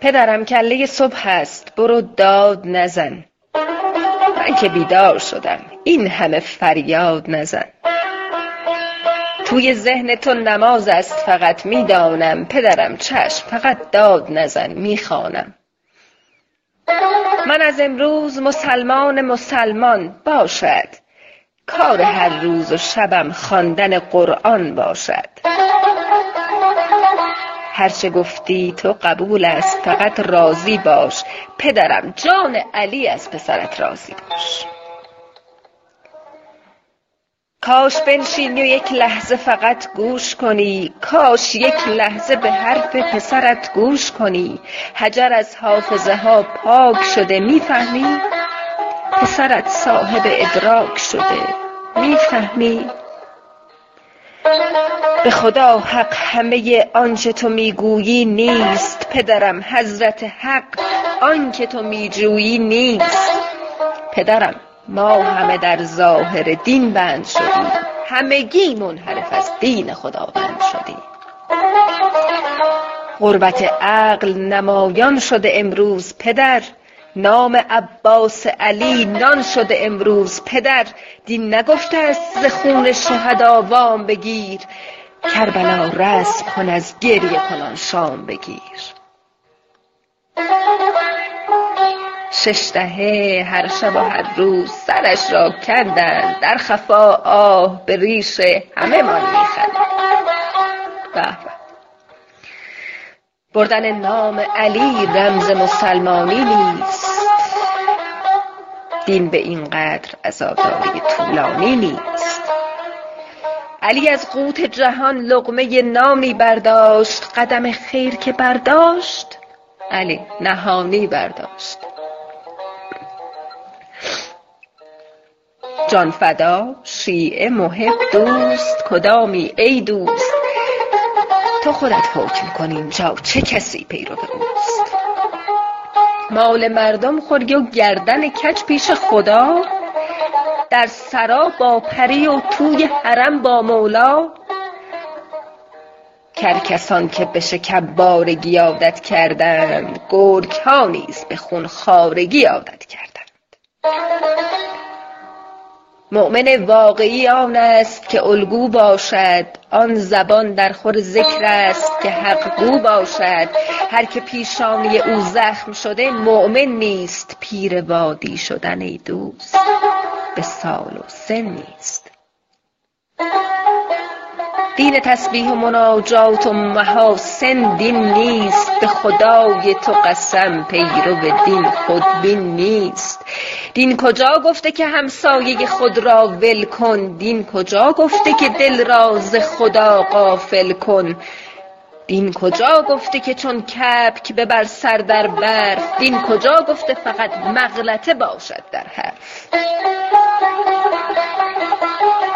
پدرم کله صبح است برو داد نزن. من که بیدار شدم. این همه فریاد نزن. توی ذهن تو نماز است فقط. می‌دانم پدرم چشم فقط داد نزن. می‌خوانم. من از امروز مسلمان مسلمان باشد. کار هر روز و شبم خواندن قرآن باشد. هرچه گفتی تو قبول است فقط راضی باش. پدرم جان علی از پسرت راضی باش. کاش بنشینی و یک لحظه فقط گوش کنی. کاش یک لحظه به حرف پسرت گوش کنی. حجر از حافظه ها پاک شده می‌فهمی؟ پسرت صاحب ادراک شده می‌فهمی؟ به خدا حق همه آنچه تو می‌گویی نیست. پدرم حضرت حق آنکه تو میجویی نیست. پدرم ما همه در ظاهر دین بند شدیم. همگی منحرف از دین خداوند شدیم. غربت عقل نمایان شده امروز پدر. نام عباس علی نان شده امروز. پدر دین نگفته است ز خون شهدا وام بگیر. کربلا رسم کن از گریه کنان شام بگیر. شش دهه هر شب و هر روز سرش را کندند در خفا آه به ریش همه مان میخندند بردن نام علی رمز مسلمانی نیست. دین به اینقدر عزاداری طولانی نیست. علی از قوت جهان لقمه نانی برداشت قدم خیر که برداشت علی نهانی برداشت. جان فدا شیعه محب دوست کدامی؟ ای دوست تو خودت حکم کن اینجا چه کسی پیرو اوست مال مردم خوری و گردن کج پیش خدا. در سرا با پری و توی حرم با مولا. کرکسان که به شکربارگی عادت کردند گرگ ها نیز به خون خوارگی عادت کردند. مؤمن واقعی آن است که الگو باشد آن زبان در خور ذکر است که حق گو باشد. هر که پیشانی او زخم شده مؤمن نیست پیر وادی شدن ای دوست. به سال و سن نیست. دین تسبیح و مناجات و محاسن دین نیست. به خدای تو قسم پیرو دین خودبین نیست. دین کجا گفته که همسایه خود را ول کن؟ دین کجا گفته که دل را ز خدا غافل کن؟ دین کجا گفته که چون کبک ببر سر در برف؟ دین کجا گفته فقط مغلطه باشد در حرف؟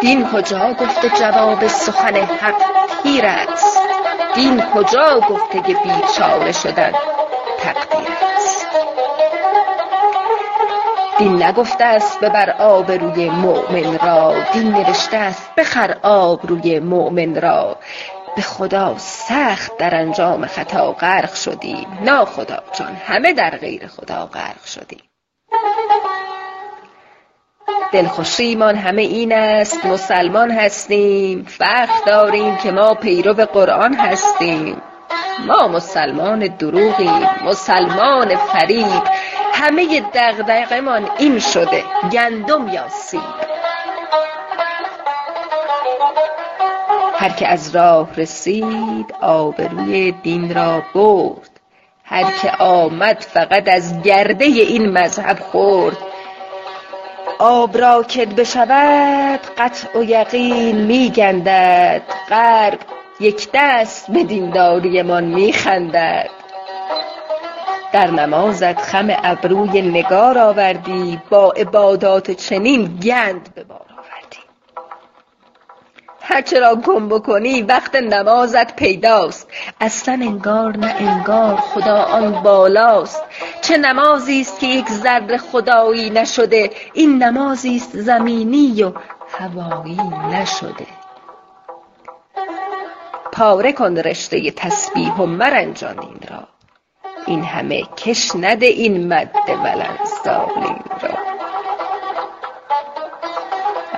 دین کجا گفته جواب سخن حق تیر است؟ دین کجا گفته که بیچاره شدن تقدیر است؟ دین نگفته است ببر آبروی مؤمن را دین نوشته است بخر آبروی مؤمن را. به خدا سخت در انجام خطا غرق شدیم ناخدا جان همه در غیر خدا غرق شدیم. دلخوشیمان همه این است. مسلمان هستیم. فخر داریم که ما پیرو قرآن هستیم. ما مسلمان دروغیم. مسلمان فریب. همه دغدغه‌مان این شده. گندم یا سیب. هر که از راه رسید آبروی دین را برد. هر که آمد فقط از گرده این مذهب خورد. آب را که بشود قطع و یقین میگندد. غرب یک دست به دینداریمان میخندد. در نمازت خم ابروی نگار آوردی با عبادات چنین گند به بار آوردی. هرچه را گم بکنی وقت نمازت پیداست. اصلا انگار نه انگار خدا آن بالاست. چه نمازی است که یک ذره خدایی نشده؟ این نمازی است زمینی و هوایی نشده. پاره کن رشته تسبیح و مرنجان این را. این همه کش نده این مد ولن را.